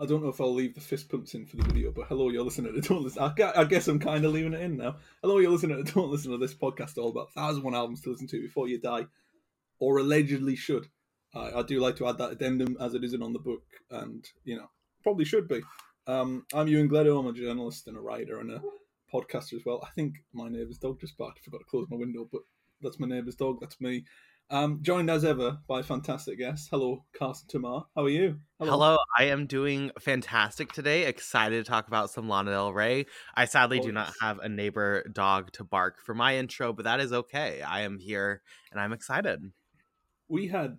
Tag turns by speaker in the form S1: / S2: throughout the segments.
S1: I don't know if I'll leave the fist pumps in for the video, but hello, you're listening to Don't Listen. I, guess I'm kind of leaving it in now. Hello, you're listening to Don't Listen to this podcast all about 1001 albums to listen to before you die, or allegedly should. I, I do like to add that addendum as it isn't on the book, and, you know, probably should be. Um, I'm Ewan Gleadow, I'm a journalist and a writer and a podcaster as well. I think my neighbour's dog just barked. I forgot to close my window, but that's my neighbour's dog. That's me. Um, joined as ever by a fantastic guest. Hello, Carson Timar. How are you?
S2: Hello. I am doing fantastic today. Excited to talk about some Lana Del Rey. I sadly do not have a neighbor dog to bark for my intro, but that is okay. I am here and I'm excited.
S1: We had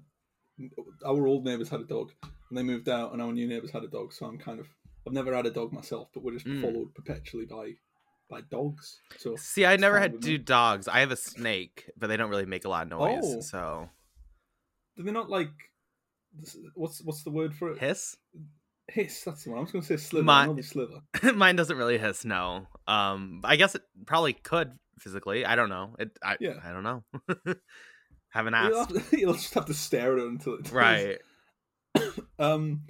S1: our old neighbours had a dog, and they moved out, and our new neighbours had a dog. So I'm kind of I've never had a dog myself, but we're just
S2: Mm.
S1: followed perpetually by by dogs. So
S2: See, I never had
S1: with
S2: two dogs. I have a snake, but they don't really make a lot of noise.
S1: Oh.
S2: So
S1: do they not like what's what's the word for it?
S2: hiss?
S1: Hiss. That's the one. I was going to say slither.
S2: My-
S1: I know slither.
S2: Mine doesn't really hiss. No. Um, I guess it probably could physically. I don't know. It. I.
S1: Yeah.
S2: I don't know. Haven't
S1: You'll,
S2: asked.
S1: have to, you'll just have to stare at it until it does.
S2: Right.
S1: Um,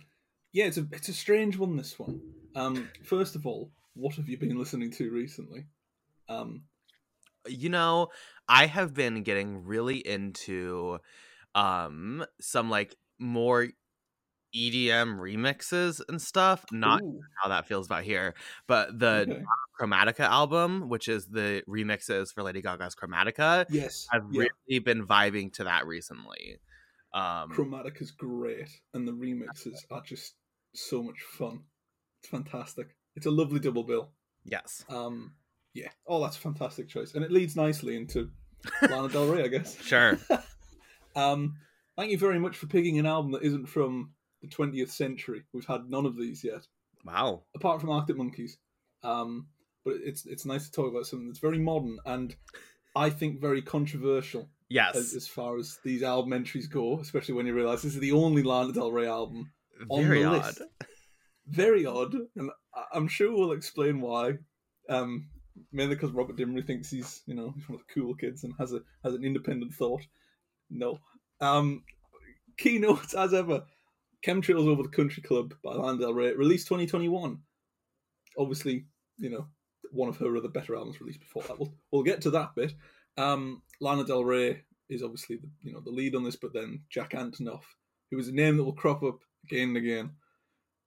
S1: yeah, it's a it's a strange one. This one. Um, first of all, what have you been listening to recently? Um,
S2: you know i have been getting really into um some like more edm remixes and stuff not
S1: ooh,
S2: how that feels about here but the
S1: okay.
S2: chromatica album which is the remixes for lady gaga's chromatica
S1: yes,
S2: i've
S1: yeah.
S2: really been vibing to that recently um
S1: Chromatic is great, and the remixes are just so much fun. It's fantastic. It's a lovely double bill.
S2: yes
S1: Um, yeah. Oh, that's a fantastic choice, and it leads nicely into Lana Del Rey, I guess.
S2: sure
S1: Um, thank you very much for picking an album that isn't from the 20th century. We've had none of these yet,
S2: wow
S1: apart from Arctic Monkeys. Um, but it's it's nice to talk about something that's very modern and I think very controversial
S2: yes
S1: as, as far as these album entries go, especially when you realise this is the only Lana Del Rey album on
S2: very
S1: the
S2: odd
S1: list. Very odd, and I'm sure we'll explain why. Um, mainly because Robert Dimery thinks he's, you know, he's one of the cool kids and has a has an independent thought. No. Um, keynotes as ever. Chemtrails Over the Country Club by Lana Del Rey, released 2021. Obviously, you know, one of her other better albums released before that. We'll, we'll get to that bit. Um, Lana Del Rey is obviously the you know the lead on this, but then Jack Antonoff, who is a name that will crop up again and again,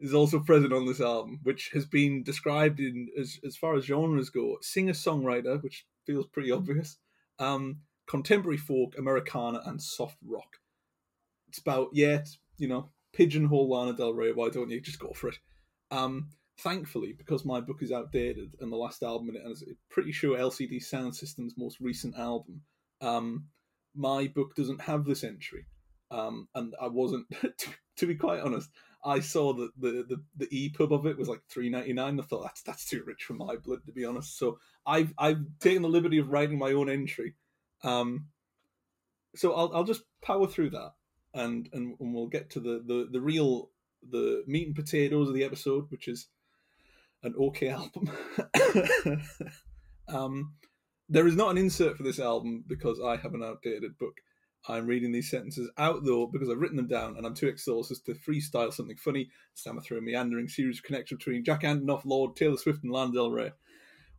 S1: is also present on this album, which has been described in as as far as genres go, singer songwriter, which feels pretty obvious, um, contemporary folk, Americana, and soft rock. It's about yeah, you know, pigeonhole Lana Del Rey. Why don't you just go for it? Um, thankfully, because my book is outdated and the last album in it and pretty sure LCD Soundsystem's most recent album, um, my book doesn't have this entry. Um, and I wasn't, to, to be quite honest, I saw that the, the, the EPUB of it was like three ninety nine. I thought that's that's too rich for my blood, to be honest. So I've I've taken the liberty of writing my own entry. Um, so I'll I'll just power through that, and and, and we'll get to the, the the real the meat and potatoes of the episode, which is an okay album. um, there is not an insert for this album because I have an outdated book. I'm reading these sentences out though because I've written them down and I'm too exhausted to freestyle something funny, stammer through a meandering series of connections between Jack Antonoff, Lorde, Taylor Swift, and Lana Del Rey.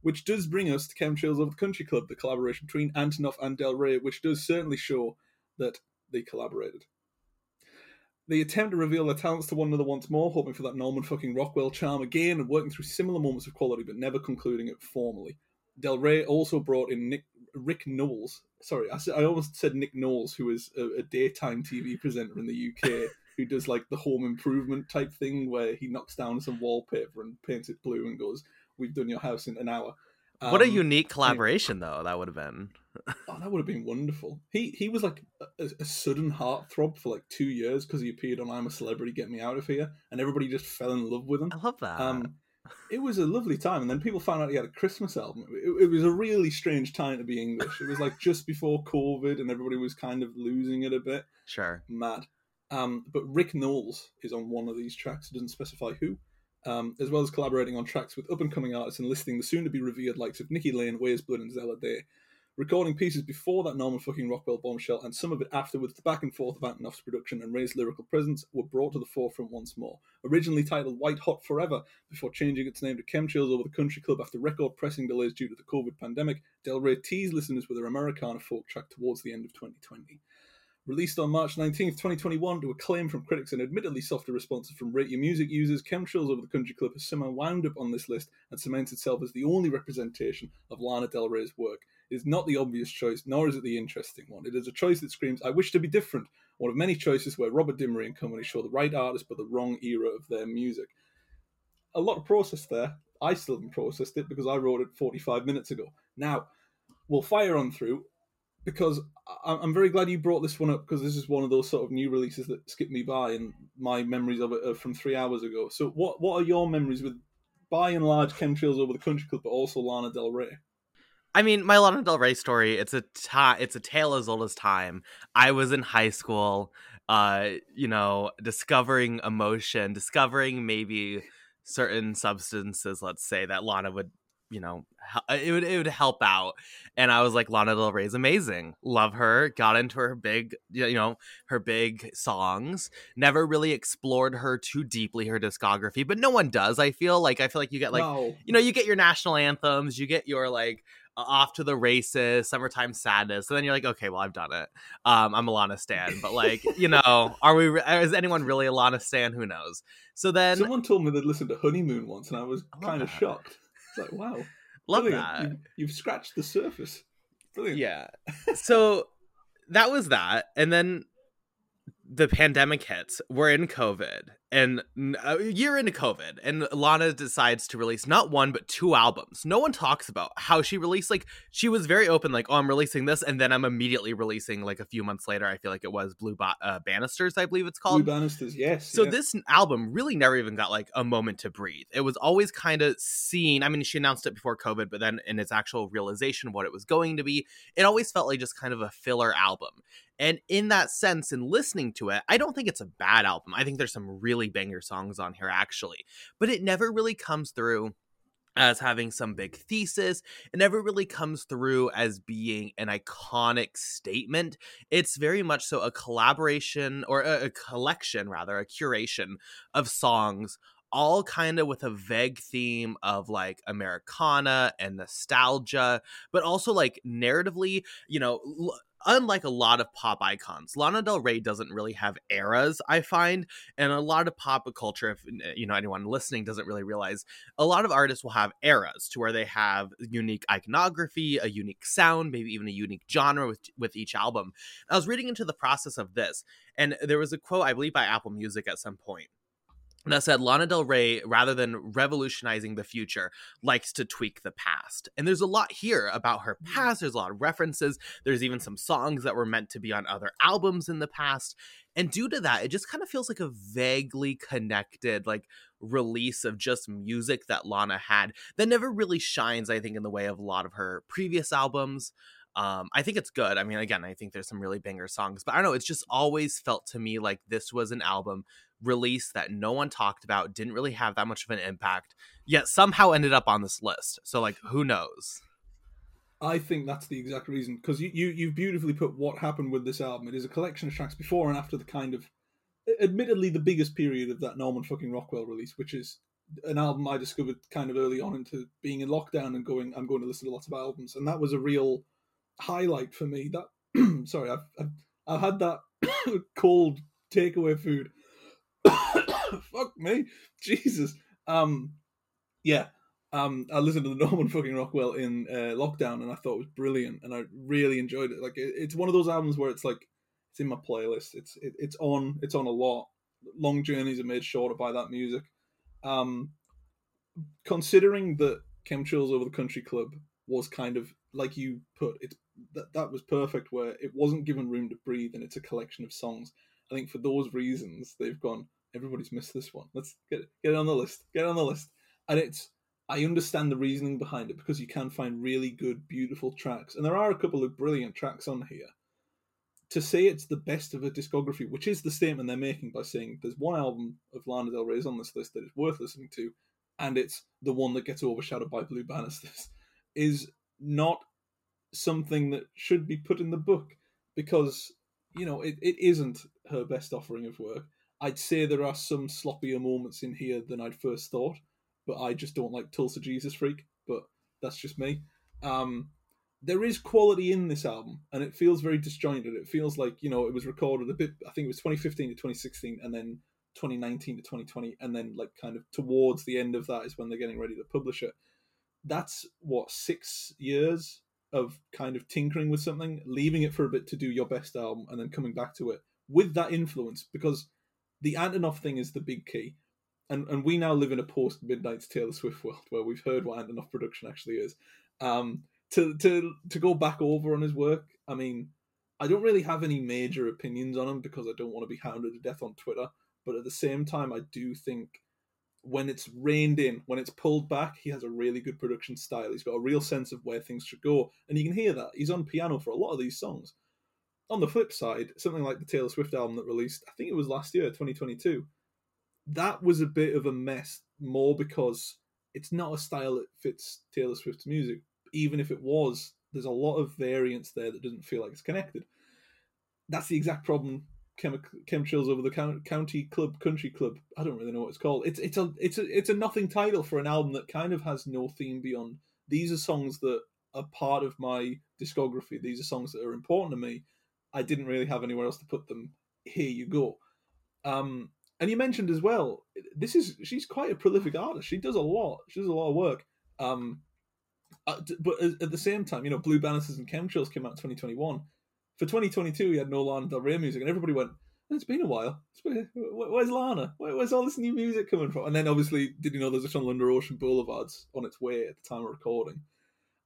S1: Which does bring us to Chemtrails of the Country Club, the collaboration between Antonoff and Del Rey, which does certainly show that they collaborated. They attempt to reveal their talents to one another once more, hoping for that Norman fucking Rockwell charm again and working through similar moments of quality, but never concluding it formally. Del Rey also brought in Nick Rick Nowels. Sorry, I, I almost said Nick Knowles, who is a, a daytime TV presenter in the UK, who does like the home improvement type thing where he knocks down some wallpaper and paints it blue and goes, "We've done your house in an hour."
S2: what a
S1: Um,
S2: unique collaboration though that would have been
S1: Oh, that would have been wonderful. He he was like a, a sudden heartthrob for like two years because he appeared on I'm a Celebrity, Get Me Out of Here, and everybody just fell in love with him.
S2: i love that
S1: Um, it was a lovely time, and then people found out he had a Christmas album. It, it was a really strange time to be English. It was like just before COVID, and everybody was kind of losing it a bit.
S2: sure
S1: Mad. Um, but Rick Nowels is on one of these tracks. It doesn't specify who. Um, as well as collaborating on tracks with up and coming artists and listing the soon to be revered likes of Nikki Lane, Weyes Blood, and Zella Day. Recording pieces before that Norman fucking Rockwell bombshell and some of it afterwards, the back and forth of Antonoff's production and Rey's lyrical presence were brought to the forefront once more. Originally titled White Hot Forever, before changing its name to Chemtrails over the Country Club after record pressing delays due to the COVID pandemic, Del Rey teased listeners with her Americana folk track towards the end of 2020. Released on March 19th, 2021, to acclaim from critics and admittedly softer responses from Rate Your Music users, Chemtrails Over the Country Club has somehow wound up on this list and cements itself as the only representation of Lana Del Rey's work. Is not the obvious choice, nor is it the interesting one. It is a choice that screams, I wish to be different, one of many choices where Robert Dimery and company show the right artist but the wrong era of their music. A lot of process there. I still haven't processed it because I wrote it 45 minutes ago. Now, we'll fire on through because I'm very glad you brought this one up because this is one of those sort of new releases that skipped me by, and my memories of it are from three hours ago. So, what what are your memories with, by and large, chemtrails over the country club, but also Lana Del Rey?
S2: I mean, my Lana Del Rey story, it's a ta- it's a tale as old as time. I was in high school, uh, you know, discovering emotion, discovering maybe certain substances, let's say, that Lana would you know it would it would help out. And i was like lana del Rey's amazing. Love her. Got into her big you know her big songs. Never really explored her too deeply her discography but no one does i feel. Like i feel like you get like
S1: no.
S2: you know you get your national anthems you get your like off to the races, summertime sadness. And then you're like, okay, well, I've done it. Um, I'm a Lana Stan, but like, you know, are we? Is anyone really a Lana Stan? Who knows? So then,
S1: someone told me they'd listened to Honeymoon once, and I was kind of shocked. It's like, wow.
S2: Love
S1: Brilliant.
S2: that.
S1: You've, you've scratched the surface. Brilliant.
S2: Yeah. So that was that. And then the pandemic hits. We're in COVID, and a year into COVID, and Lana decides to release not one but two albums. No one talks about how she released. Like she was very open, like, "Oh, I'm releasing this," and then I'm immediately releasing like a few months later. I feel like it was Blue ba- uh, Banisters, I believe it's called.
S1: Blue Banisters, yes.
S2: So
S1: yes.
S2: this album really never even got like a moment to breathe. It was always kind of seen. I mean, she announced it before COVID, but then in its actual realization of what it was going to be, it always felt like just kind of a filler album. And in that sense, in listening to it, I don't think it's a bad album. I think there's some really banger songs on here, actually. But it never really comes through as having some big thesis. It never really comes through as being an iconic statement. It's very much so a collaboration or a, a collection, rather, a curation of songs all kind of with a vague theme of like Americana and nostalgia, but also like narratively, you know, l- unlike a lot of pop icons, Lana Del Rey doesn't really have eras, I find. And a lot of pop culture, if you know anyone listening doesn't really realize, a lot of artists will have eras to where they have unique iconography, a unique sound, maybe even a unique genre with with each album. I was reading into the process of this, and there was a quote, I believe, by Apple Music at some point that said Lana Del Rey, rather than revolutionizing the future, likes to tweak the past. And there's a lot here about her past. There's a lot of references. There's even some songs that were meant to be on other albums in the past. And due to that, it just kind of feels like a vaguely connected, like release of just music that Lana had that never really shines, I think, in the way of a lot of her previous albums. Um, I think it's good. I mean, again, I think there's some really banger songs, but I don't know. It's just always felt to me like this was an album release that no one talked about, didn't really have that much of an impact, yet somehow ended up on this list. So, like, who knows?
S1: I think that's the exact reason because you, you you've beautifully put what happened with this album. It is a collection of tracks before and after the kind of, admittedly, the biggest period of that Norman fucking Rockwell release, which is an album I discovered kind of early on into being in lockdown and going. I'm going to listen to lots of albums, and that was a real highlight for me. That sorry, I've I've, I've had that cold takeaway food. Fuck me, Jesus. Um, yeah. Um, I listened to the Norman fucking Rockwell in uh, lockdown, and I thought it was brilliant, and I really enjoyed it. Like, it, it's one of those albums where it's like it's in my playlist. It's it, it's on it's on a lot. Long journeys are made shorter by that music. Um, considering that Chemtrails Over the Country Club was kind of like you put it that that was perfect where it wasn't given room to breathe and it's a collection of songs i think for those reasons they've gone everybody's missed this one. Let's get it, get it on the list. Get it on the list. And it's i understand the reasoning behind it because you can find really good beautiful tracks. And there are a couple of brilliant tracks on here. To say it's the best of a discography which is the statement they're making by saying there's one album of lana del rey's on this list that is worth listening to and it's the one that gets overshadowed by blue banisters is not something that should be put in the book because you know it, it isn't her best offering of work. I'd say there are some sloppier moments in here than I'd first thought, but I just don't like Tulsa Jesus Freak. But that's just me. Um, there is quality in this album, and it feels very disjointed. It feels like you know it was recorded a bit. I think it was 2015 to 2016, and then 2019 to 2020, and then like kind of towards the end of that is when they're getting ready to publish it. That's what six years of kind of tinkering with something, leaving it for a bit to do your best album, and then coming back to it with that influence. Because the Antonoff thing is the big key, and and we now live in a post Midnight's Taylor Swift world where we've heard what Antonoff production actually is. Um, to to to go back over on his work, I mean, I don't really have any major opinions on him because I don't want to be hounded to death on Twitter. But at the same time, I do think when it's reined in, when it's pulled back, he has a really good production style. He's got a real sense of where things should go, and you can hear that. He's on piano for a lot of these songs. On the flip side, something like the Taylor Swift album that released, I think it was last year, 2022, that was a bit of a mess, more because it's not a style that fits Taylor Swift's music. Even if it was, there's a lot of variance there that doesn't feel like it's connected. That's the exact problem Chem- chemtrails over the county club country club i don't really know what it's called it's it's a it's a it's a nothing title for an album that kind of has no theme beyond these are songs that are part of my discography these are songs that are important to me i didn't really have anywhere else to put them here you go um and you mentioned as well this is she's quite a prolific artist she does a lot she does a lot of work um uh, but at the same time you know blue Banisters and chemtrails came out in 2021 for 2022, we had no Lana Del Rey music, and everybody went, "It's been a while. Where's Lana? Where's all this new music coming from?" And then, obviously, did you know there's a song Under Ocean Boulevards on its way at the time of recording?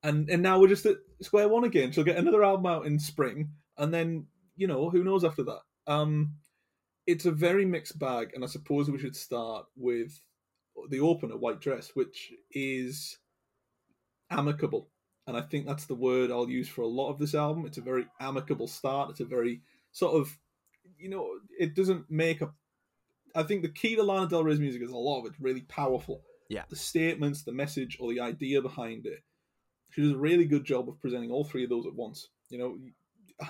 S1: And and now we're just at square one again. She'll get another album out in spring, and then you know who knows after that. Um, it's a very mixed bag, and I suppose we should start with the opener, White Dress, which is amicable and I think that's the word I'll use for a lot of this album. It's a very amicable start. It's a very sort of, you know, it doesn't make a. I think the key to Lana Del Rey's music is a lot of it's really powerful.
S2: Yeah.
S1: The statements, the message, or the idea behind it. She does a really good job of presenting all three of those at once. You know,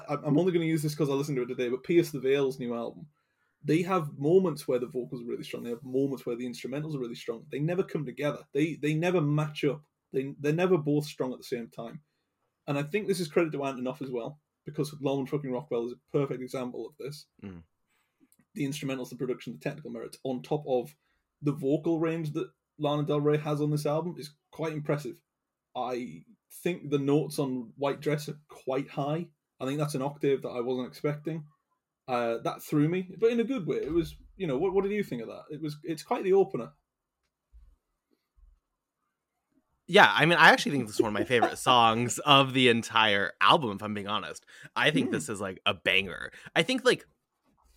S1: I'm only going to use this because I listened to it today, but Pierce the Veil's new album, they have moments where the vocals are really strong. They have moments where the instrumentals are really strong. They never come together. They they never match up they they're never both strong at the same time, and I think this is credit to Antonoff as well because Norman fucking Rockwell is a perfect example of this.
S2: Mm.
S1: The instrumentals, the production, the technical merits, on top of the vocal range that Lana Del Rey has on this album, is quite impressive. I think the notes on White Dress are quite high. I think that's an octave that I wasn't expecting. Uh, that threw me, but in a good way. It was, you know, what, what did you think of that? It was, it's quite the opener.
S2: Yeah, I mean, I actually think this is one of my favorite songs of the entire album, if I'm being honest. I think mm. this is like a banger. I think, like,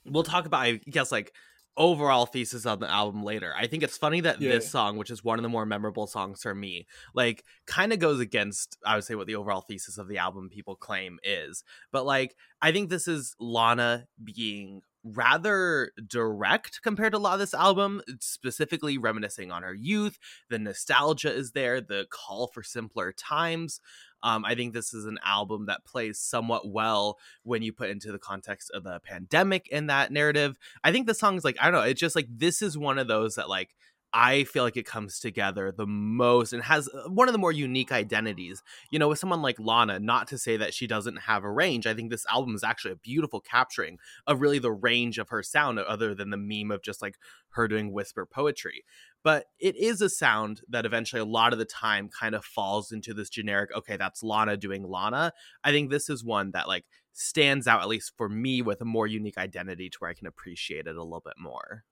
S2: we'll talk about, I guess, like, overall thesis on the album later. I think it's funny that yeah. this song, which is one of the more memorable songs for me, like kind of goes against I would say what the overall thesis of the album people claim is. But like I think this is Lana being rather direct compared to a lot of this album, specifically reminiscing on her youth. The nostalgia is there, the call for simpler times. Um, I think this is an album that plays somewhat well when you put into the context of the pandemic in that narrative. I think the song is like, I don't know, it's just like this is one of those that like I feel like it comes together the most and has uh, one of the more unique identities. You know, with someone like Lana, not to say that she doesn't have a range. I think this album is actually a beautiful capturing of really the range of her sound, other than the meme of just like her doing whisper poetry. But it is a sound that eventually a lot of the time kind of falls into this generic, okay, that's Lana doing Lana. I think this is one that like stands out, at least for me, with a more unique identity to where I can appreciate it a little bit more.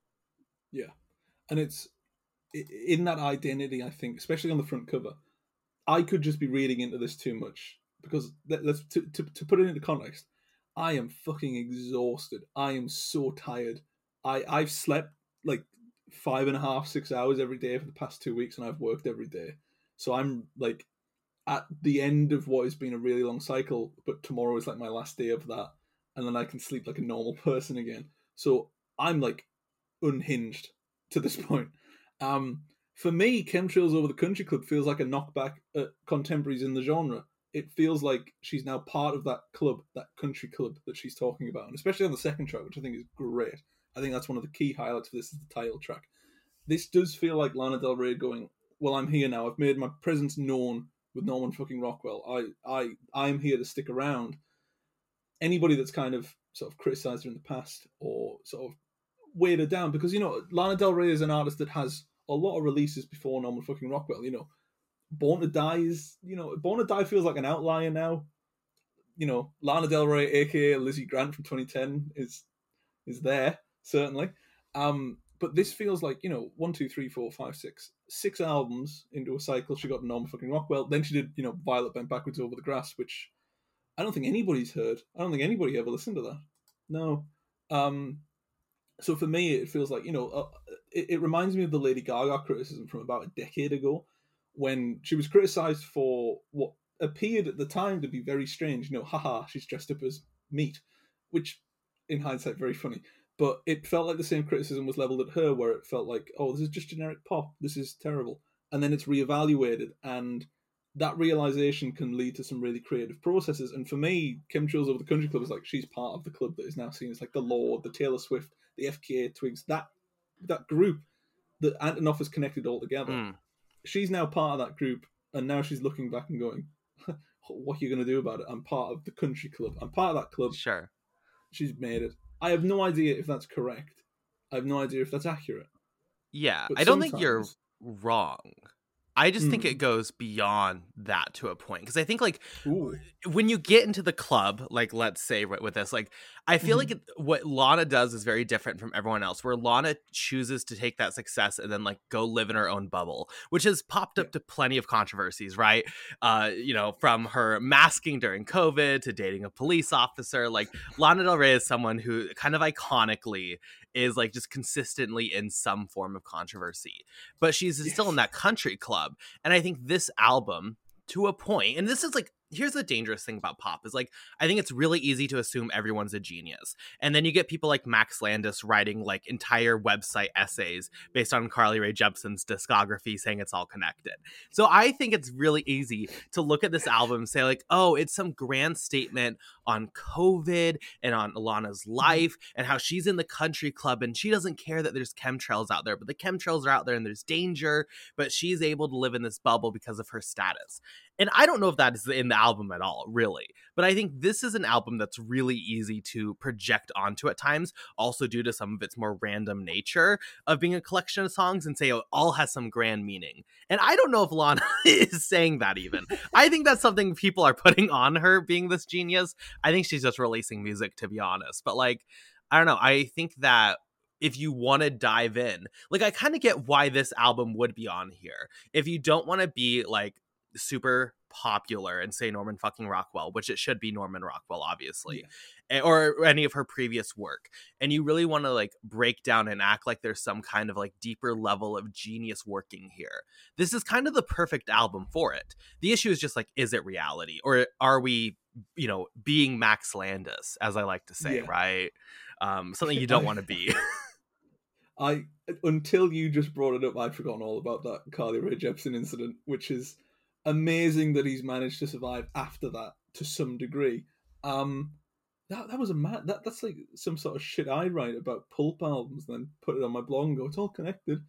S1: Yeah. And it's in that identity, I think, especially on the front cover, I could just be reading into this too much because let's to, to, to put it into context. I am fucking exhausted. I am so tired. I I've slept like five and a half, six hours every day for the past two weeks, and I've worked every day. So I'm like at the end of what has been a really long cycle, but tomorrow is like my last day of that, and then I can sleep like a normal person again. So I'm like unhinged to this point. Um, for me, Chemtrails Over the Country Club feels like a knockback at contemporaries in the genre. it feels like she's now part of that club, that country club that she's talking about, and especially on the second track, which I think is great. I think that's one of the key highlights for this is the title track. This does feel like Lana Del Rey going, "Well, I'm here now. I've made my presence known with Norman fucking Rockwell. I, I, I'm here to stick around." Anybody that's kind of sort of criticized her in the past or sort of weighed her down because you know Lana Del Rey is an artist that has a lot of releases before Norman fucking Rockwell. You know, Born to Die is you know Born to Die feels like an outlier now. You know, Lana Del Rey, aka Lizzie Grant from 2010, is is there certainly. Um, but this feels like you know one, two, three, four, five, six, six albums into a cycle. She got Norman fucking Rockwell. Then she did you know Violet bent backwards over the grass, which I don't think anybody's heard. I don't think anybody ever listened to that. No. Um, so for me, it feels like you know, uh, it, it, reminds me of the Lady Gaga criticism from about a decade ago, when she was criticized for what appeared at the time to be very strange. You know, haha, she's dressed up as meat, which, in hindsight, very funny. But it felt like the same criticism was leveled at her, where it felt like, oh, this is just generic pop. This is terrible. And then it's reevaluated, and that realization can lead to some really creative processes. And for me, Chemtrails Over the Country Club is like she's part of the club that is now seen as like the Lorde, the Taylor Swift, the FKA Twigs, that that group that Antonoff has connected all together. Mm. She's now part of that group, and now she's looking back and going, "What are you going to do about it? I'm part of the country club. I'm part of that club."
S2: Sure.
S1: She's made it. I have no idea if that's correct. I have no idea if that's accurate.
S2: Yeah, but I don't think you're wrong. I just mm. think it goes beyond that to a point because I think like Ooh. when you get into the club, like let's say with this, like I feel mm. like it, what Lana does is very different from everyone else. Where Lana chooses to take that success and then like go live in her own bubble, which has popped up to plenty of controversies, right? Uh, you know, from her masking during COVID to dating a police officer. Like Lana Del Rey is someone who kind of iconically is like just consistently in some form of controversy. But she's yes. still in that country club. And I think this album, to a point, and this is like here's the dangerous thing about pop is like I think it's really easy to assume everyone's a genius. And then you get people like Max Landis writing like entire website essays based on Carly Rae Jepsen's discography saying it's all connected. So I think it's really easy to look at this album and say like, "Oh, it's some grand statement on COVID and on Alana's mm-hmm. life and how she's in the country club and she doesn't care that there's chemtrails out there, but the chemtrails are out there and there's danger, but she's able to live in this bubble because of her status." And I don't know if that is in the album at all, really. But I think this is an album that's really easy to project onto at times, also due to some of its more random nature of being a collection of songs and say oh, it all has some grand meaning. And I don't know if Lana is saying that even. I think that's something people are putting on her being this genius. I think she's just releasing music, to be honest. But like, I don't know. I think that if you want to dive in. Like I kind of get why this album would be on here. If you don't want to be like super popular and say Norman fucking Rockwell, which it should be Norman Rockwell, obviously, yeah. Eh, or any of her previous work. And you really want to like break down and act like there's some kind of like deeper level of genius working here. This is kind of the perfect album for it. The issue is just like, is it reality or are we, you know, being Max Landis, as I like to say, yeah. right? Um, something you don't want to be.
S1: I until you just brought it up, I'd forgotten all about that Carly Rae Jepsen incident, which is amazing that he's managed to survive after that to some degree. Um, that that was a mad. That that's like some sort of shit I write about pulp albums, and then put it on my blog and go, it's all connected.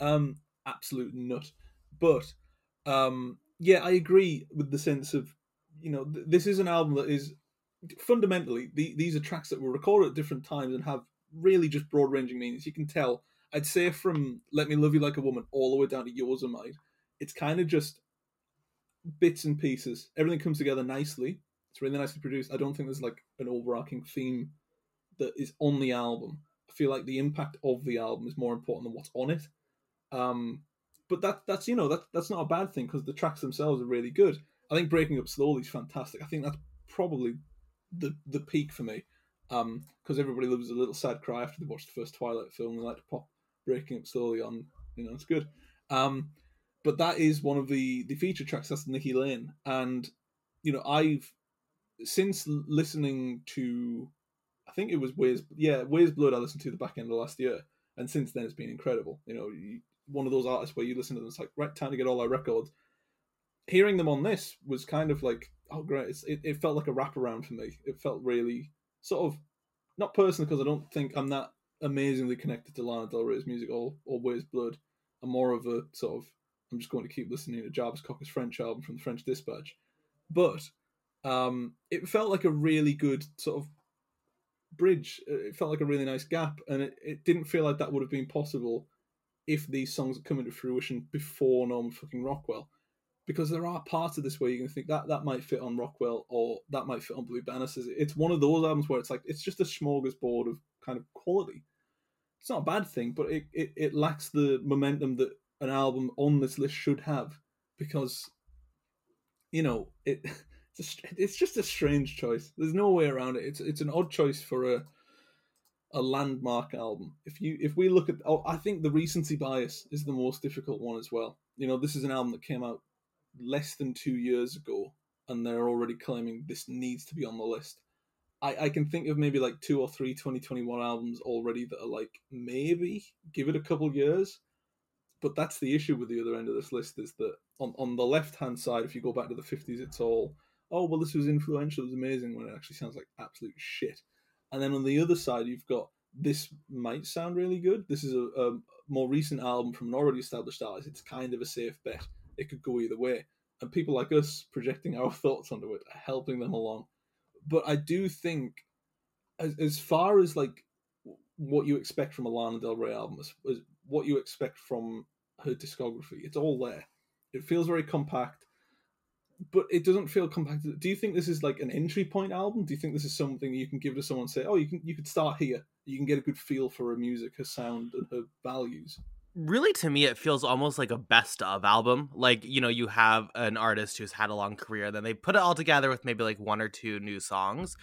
S1: Um, absolute nut. But um, yeah, I agree with the sense of you know th- this is an album that is fundamentally the, these are tracks that were recorded at different times and have really just broad ranging meanings. You can tell. I'd say from "Let Me Love You Like a Woman" all the way down to "Yosemite," it's kind of just bits and pieces. Everything comes together nicely. It's really nicely produced. I don't think there's like an overarching theme that is on the album. I feel like the impact of the album is more important than what's on it. Um, but that that's you know that that's not a bad thing because the tracks themselves are really good. I think Breaking Up Slowly is fantastic. I think that's probably the the peak for me. Um, because everybody loves a little sad cry after they watch the first Twilight film. They like to pop Breaking Up Slowly on. You know, it's good. Um, but that is one of the the feature tracks. That's Nikki Lane, and you know I've since listening to, I think it was Weyes, yeah, Weyes Blood. I listened to the back end of last year, and since then it's been incredible. You know, one of those artists where you listen to them, it's like right time to get all our records. Hearing them on this was kind of like oh great, it it felt like a wraparound for me. It felt really sort of not personal because I don't think I'm that amazingly connected to Lana Del Rey's music or or Weyes Blood. I'm more of a sort of I'm just going to keep listening to Jarvis Cocker's French album from the French Dispatch, but um, it felt like a really good sort of bridge. It felt like a really nice gap, and it, it didn't feel like that would have been possible if these songs had come into fruition before Norman fucking Rockwell. Because there are parts of this where you can think that that might fit on Rockwell or that might fit on Blue Banisters. It's one of those albums where it's like it's just a smorgasbord of kind of quality. It's not a bad thing, but it, it, it lacks the momentum that an album on this list should have because you know it it's, a, it's just a strange choice there's no way around it it's it's an odd choice for a a landmark album if you if we look at oh i think the recency bias is the most difficult one as well you know this is an album that came out less than two years ago and they're already claiming this needs to be on the list I, I can think of maybe like two or three 2021 albums already that are like maybe give it a couple years but that's the issue with the other end of this list is that on, on the left hand side, if you go back to the 50s, it's all, oh, well, this was influential, it was amazing, when it actually sounds like absolute shit. And then on the other side, you've got this might sound really good. This is a, a more recent album from an already established artist. It's kind of a safe bet. It could go either way. And people like us projecting our thoughts onto it helping them along. But I do think, as, as far as like what you expect from a Lana Del Rey album, as what you expect from her discography. It's all there. It feels very compact, but it doesn't feel compact. Do you think this is like an entry point album? Do you think this is something you can give to someone and say, "Oh, you can you could start here. You can get a good feel for her music, her sound, and her values."
S2: Really to me it feels almost like a best of album like you know you have an artist who's had a long career then they put it all together with maybe like one or two new songs.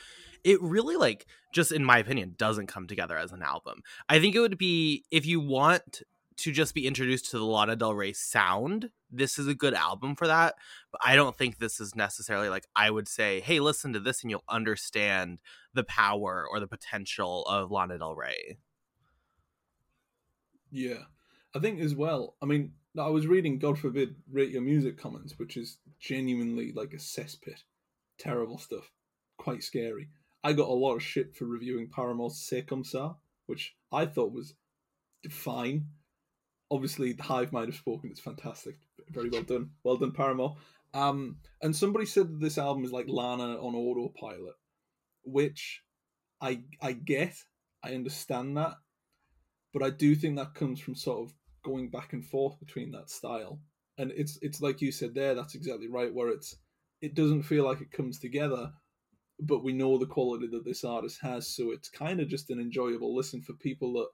S2: It really like just in my opinion doesn't come together as an album. I think it would be if you want to just be introduced to the lana del rey sound this is a good album for that but i don't think this is necessarily like i would say hey listen to this and you'll understand the power or the potential of lana del rey.
S1: Yeah I think as well. I mean, I was reading God forbid rate your music comments, which is genuinely like a cesspit, terrible stuff, quite scary. I got a lot of shit for reviewing Paramore's Comme which I thought was fine. Obviously, the Hive might have spoken. It's fantastic. Very well done. Well done, Paramore. Um, and somebody said that this album is like Lana on autopilot, which I I get. I understand that, but I do think that comes from sort of going back and forth between that style. And it's it's like you said there, that's exactly right, where it's it doesn't feel like it comes together, but we know the quality that this artist has, so it's kind of just an enjoyable listen for people that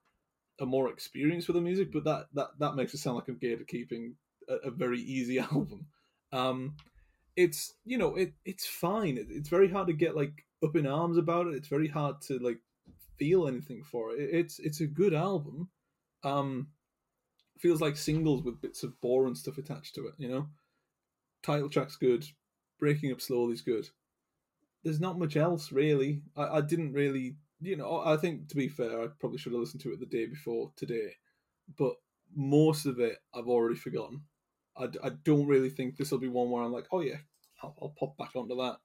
S1: are more experienced with the music, but that that that makes it sound like I'm gatekeeping a, a very easy album. Um it's you know, it it's fine. It, it's very hard to get like up in arms about it. It's very hard to like feel anything for it. it it's it's a good album. Um feels like singles with bits of bore and stuff attached to it. You know, title track's good, breaking up slowly's good. There's not much else really. I, I didn't really, you know. I think to be fair, I probably should have listened to it the day before today, but most of it I've already forgotten. I, I don't really think this will be one where I'm like, oh yeah, I'll, I'll pop back onto that.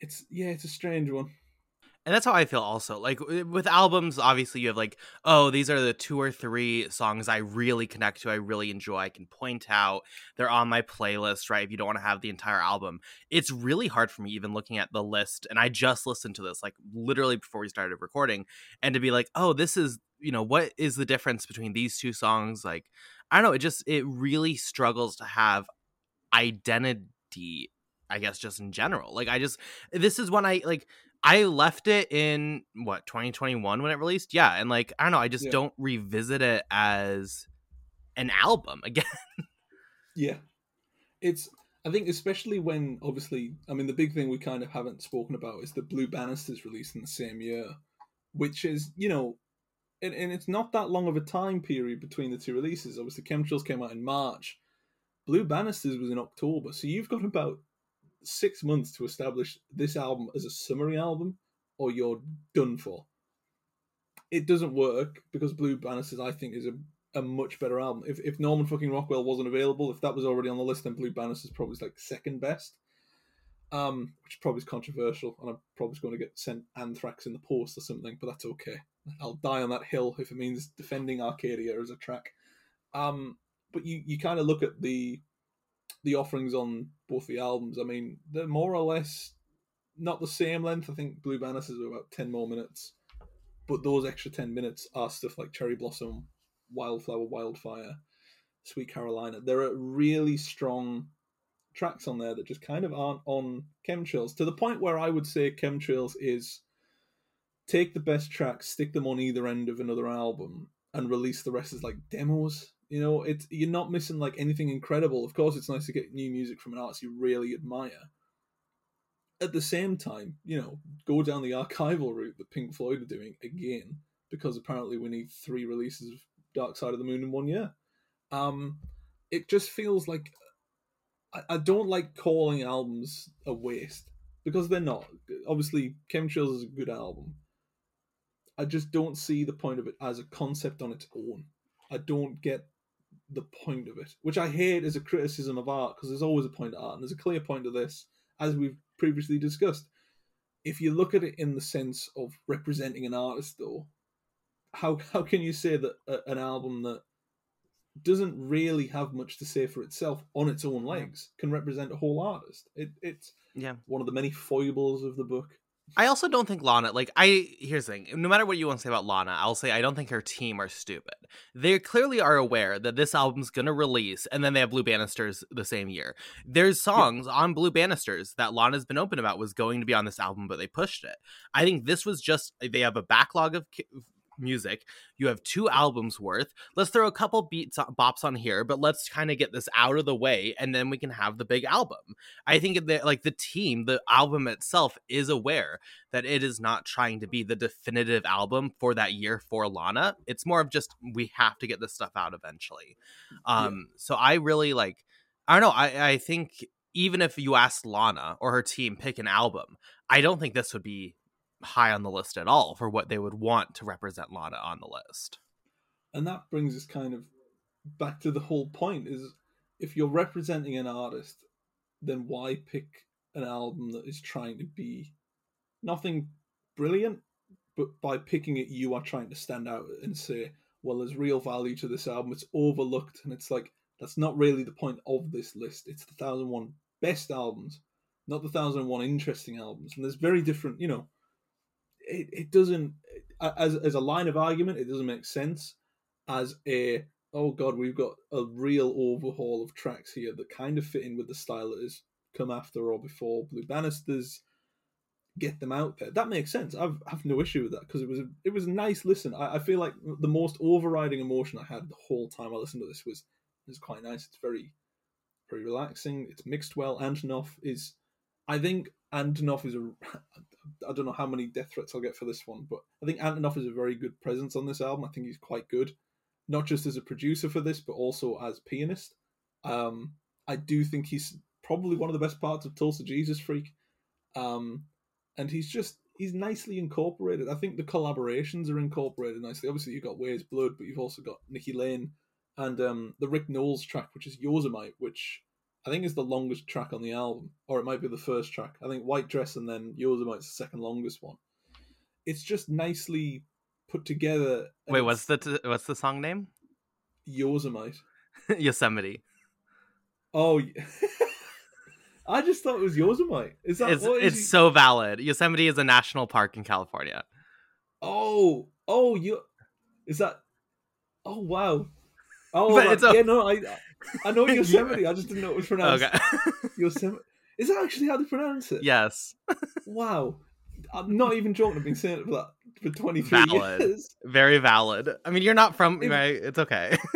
S1: It's yeah, it's a strange one
S2: and that's how I feel also. Like with albums, obviously you have like, oh, these are the two or three songs I really connect to, I really enjoy, I can point out. They're on my playlist, right? If you don't want to have the entire album. It's really hard for me even looking at the list and I just listened to this like literally before we started recording and to be like, "Oh, this is, you know, what is the difference between these two songs?" Like I don't know, it just it really struggles to have identity I guess just in general. Like I just this is when I like I left it in what 2021 when it released. Yeah, and like I don't know, I just yeah. don't revisit it as an album again.
S1: yeah. It's I think especially when obviously I mean the big thing we kind of haven't spoken about is the Blue Banisters released in the same year, which is, you know, and, and it's not that long of a time period between the two releases. Obviously Chemtrails came out in March. Blue Banisters was in October. So you've got about six months to establish this album as a summary album, or you're done for. It doesn't work because Blue Banisters, I think, is a, a much better album. If if Norman fucking Rockwell wasn't available, if that was already on the list, then Blue Banisters probably is like second best. um, which probably is controversial, and I'm probably going to get sent anthrax in the post or something, but that's okay. I'll die on that hill if it means defending Arcadia as a track. Um, but you, you kind of look at the the offerings on both the albums. I mean, they're more or less not the same length. I think Blue Banisters is about ten more minutes, but those extra ten minutes are stuff like Cherry Blossom, Wildflower, Wildfire, Sweet Carolina. There are really strong tracks on there that just kind of aren't on Chemtrails to the point where I would say Chemtrails is take the best tracks, stick them on either end of another album, and release the rest as like demos. You know, it's you're not missing like anything incredible. Of course, it's nice to get new music from an artist you really admire. At the same time, you know, go down the archival route that Pink Floyd are doing again, because apparently we need three releases of Dark Side of the Moon in one year. Um, it just feels like I, I don't like calling albums a waste because they're not. Obviously, Chemtrails is a good album. I just don't see the point of it as a concept on its own. I don't get the point of it, which I hate as a criticism of art because there's always a point of art, and there's a clear point of this, as we've previously discussed. If you look at it in the sense of representing an artist, though, how how can you say that a, an album that doesn't really have much to say for itself on its own legs can represent a whole artist? It, it's
S2: Yeah.
S1: one of the many foibles of the book.
S2: I also don't think Lana, like, I, here's the thing. No matter what you want to say about Lana, I'll say I don't think her team are stupid. They clearly are aware that this album's going to release, and then they have Blue Banisters the same year. There's songs on Blue Banisters that Lana's been open about was going to be on this album, but they pushed it. I think this was just, they have a backlog of music. You have two albums worth. Let's throw a couple beats, bops on here, but let's kind of get this out of the way, and then we can have the big album. I think that like the team, the album itself is aware that it is not trying to be the definitive album for that year for Lana. It's more of just we have to get this stuff out eventually. Um so I really like I don't know, I I think even if you asked Lana or her team pick an album, I don't think this would be high on the list at all for what they would want to represent Lana on the list.
S1: and that brings us kind of back to the whole point is if you're representing an artist then why pick an album that is trying to be nothing brilliant but by picking it you are trying to stand out and say well there's real value to this album. It's overlooked and it's like that's not really the point of this list. It's the 1001 best albums not the 1001 interesting albums. And there's very different you know it, it doesn't as as a line of argument it doesn't make sense as a oh god we've got a real overhaul of tracks here that kind of fit in with the style that has come after or before blue banisters. Get them out there. That makes sense. I've have no issue with that because it was a, it was a nice listen. I, I feel like the most overriding emotion i had the whole time i listened to this was is quite nice. It's very very relaxing. It's mixed well. Antonoff is i think antonoff is a I don't know how many death threats I'll get for this one, but I think Antonoff is a very good presence on this album. I think he's quite good, not just as a producer for this, but also as pianist. Um, I do think he's probably one of the best parts of Tulsa Jesus Freak, um, and he's just he's nicely incorporated. I think the collaborations are incorporated nicely. Obviously, you've got Weyes Blood, but you've also got Nikki Lane and um, the Rick Nowels track, which is Yosemite, which I think is the longest track on the album, or it might be the first track. I think White Dress and then Yosemite's the second longest one. It's just nicely put together.
S2: Wait, what's the t- what's the song name?
S1: Yosemite?
S2: Yosemite.
S1: Oh, I just thought it was Yosemite. Is that
S2: It's
S1: is
S2: it's so valid. Yosemite is a national park in California.
S1: Oh, oh, you is that? Oh wow. Oh,
S2: But it's a-
S1: yeah, no, I I know Yosemite. I just didn't know it was pronounced
S2: Okay.
S1: Yosemite. Is that actually how they pronounce it?
S2: yes.
S1: Wow. I'm not even joking. I've been saying it for that for 23
S2: Valid.
S1: years.
S2: Very valid. I mean, you're not from
S1: If-
S2: right. It's okay.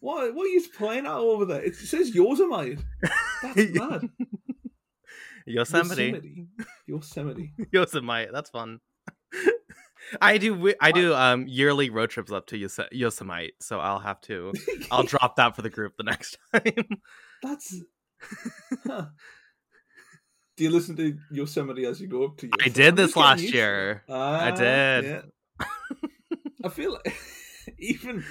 S1: What what are you playing at over there? It says Yosemite. That's mad.
S2: Yosemite.
S1: Yosemite. Yosemite.
S2: Yosemite. That's fun. I do. I do um yearly road trips up to Yose- Yosemite, so I'll have to. I'll drop that for the group the next time.
S1: That's. Huh. Do you listen to Yosemite as you go up to
S2: I
S1: Yosemite?
S2: did
S1: I'm
S2: this last
S1: used to it.
S2: year.
S1: Ah,
S2: did.
S1: yeah. I feel like even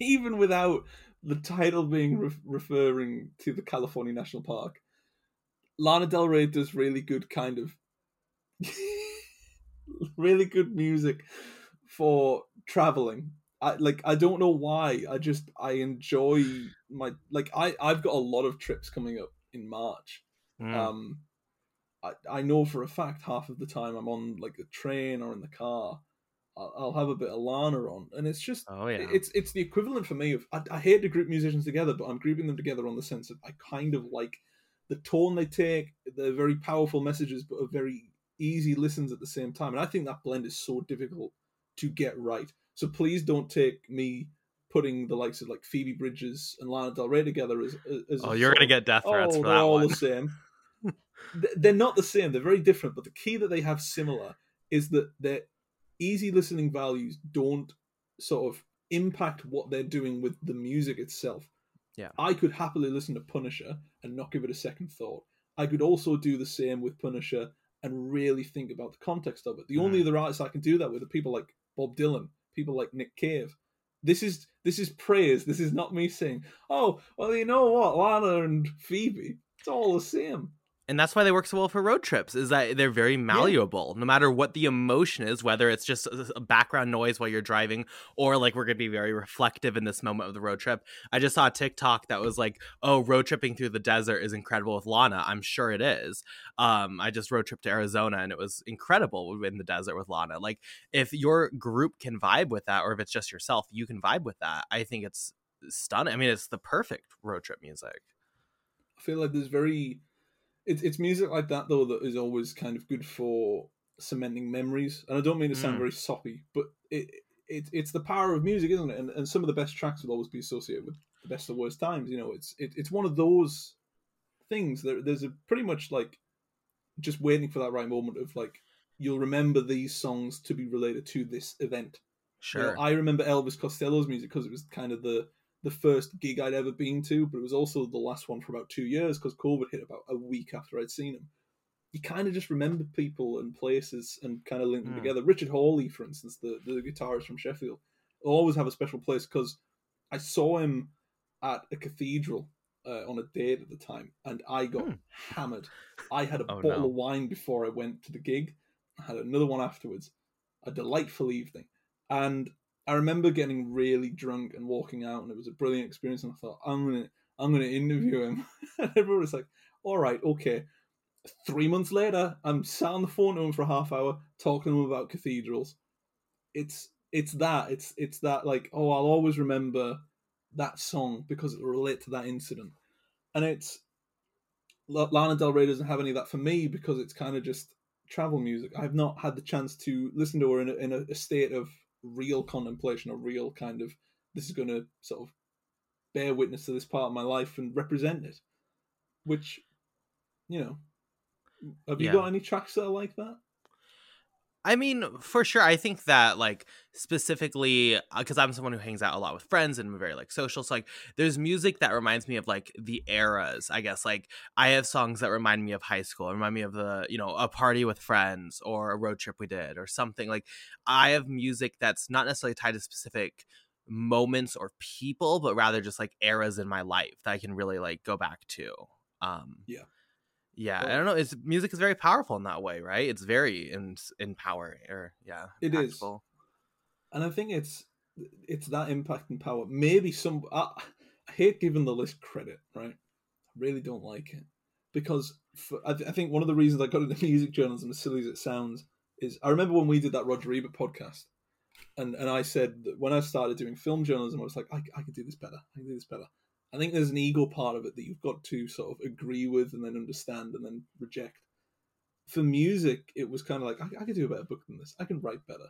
S1: even without the title being re- referring to the California National Park, Lana Del Rey does really good kind of really good music for traveling. I like I don't know why. I just I enjoy my like I I've got a lot of trips coming up in March.
S2: Mm.
S1: Um I I know for a fact half of the time I'm on like a train or in the car I'll, I'll have a bit of Lana on and it's just
S2: oh yeah.
S1: it's it's the equivalent for me of I, I hate to group musicians together, but I'm grouping them together on the sense that I kind of like the tone they take. They're very powerful messages, but are very easy listens at the same time. And I think that blend is so difficult to get right. So please don't take me putting the likes of like Phoebe Bridgers and Lana Del Rey together as, as
S2: oh, you're gonna get death threats
S1: oh,
S2: for
S1: they're
S2: that
S1: all
S2: one.
S1: the same. They're not the same. They're very different. But the key that they have similar is that their easy listening values don't sort of impact what they're doing with the music itself.
S2: Yeah.
S1: I could happily listen to Punisher and not give it a second thought. I could also do the same with Punisher and really think about the context of it. The only
S2: Mhm.
S1: other artists I can do that with are people like Bob Dylan, people like Nick Cave. This is this is praise. This is not me saying, "Oh, well, you know what, Lana and Phoebe, it's all the same."
S2: And that's why they work so well for road trips is that they're very malleable no matter what the emotion is whether it's just a a background noise while you're driving or like we're going to be very reflective in this moment of the road trip. I just saw a tiktok that was like oh road tripping through the desert is incredible with lana. I'm sure it is. Um i just road trip to arizona and it was incredible in the desert with lana. Like if your group can vibe with that or if it's just yourself you can vibe with that i think it's stunning. I mean it's the perfect road trip music.
S1: I feel like there's very it's it's music like that though that is always kind of good for cementing memories. And I don't mean to sound
S2: Mm.
S1: very soppy, but it, it it's the power of music, isn't it? And and some of the best tracks will always be associated with the best of worst times. You know, it's it, it's one of those things. There there's a pretty much like just waiting for that right moment of like you'll remember these songs to be related to this event. You know,
S2: sure
S1: I remember Elvis Costello's music because it was kind of the the first gig I'd ever been to, but it was also the last one for about two years because COVID hit about a week after I'd seen him. You kind of just remember people and places and kind of link them
S2: Hmm.
S1: together. Richard Hawley, for instance, the, the guitarist from Sheffield, always have a special place because I saw him at a cathedral uh, on a date at the time, and I got
S2: Hmm.
S1: hammered. I had a
S2: Oh,
S1: bottle
S2: no.
S1: of wine before I went to the gig. I had another one afterwards. A delightful evening, and I remember getting really drunk and walking out, and it was a brilliant experience. And I thought, I'm gonna, I'm gonna interview him. and everyone was like, "All right, okay." Three months later, I'm sat on the phone to him for a half hour talking to him about cathedrals. It's it's that it's it's that like oh I'll always remember that song because it will relate to that incident, and it's Lana Del Rey doesn't have any of that for me because it's kind of just travel music. I've not had the chance to listen to her in a, in a state of real contemplation or real kind of this is going to sort of bear witness to this part of my life and represent it. Which, you know, have you
S2: Yeah.
S1: got any tracks that are like that?
S2: I mean, for sure. I think that like specifically because I'm someone who hangs out a lot with friends and I'm very like social. So like, there's music that reminds me of like the eras. I guess like I have songs that remind me of high school, remind me of the you know a party with friends or a road trip we did or something. Like I have music that's not necessarily tied to specific moments or people, but rather just like eras in my life that I can really like go back to. Um,
S1: Yeah.
S2: Yeah, I don't know. It's music is very powerful in that way, right? It's very in, empowering, or yeah,
S1: It is.
S2: impactful.
S1: and I think it's it's that impact and power. Maybe some I, I hate giving the list credit, right? I really don't like it because for, I, th- I think one of the reasons I got into music journalism, as silly as it sounds, is I remember when we did that Roger Ebert podcast, and and I said that when I started doing film journalism, I was like, I, I could do this better. I can do this better. I think there's an ego part of it that you've got to sort of agree with and then understand and then reject. For music, it was kind of like I, I could do a better book than this. I can write better.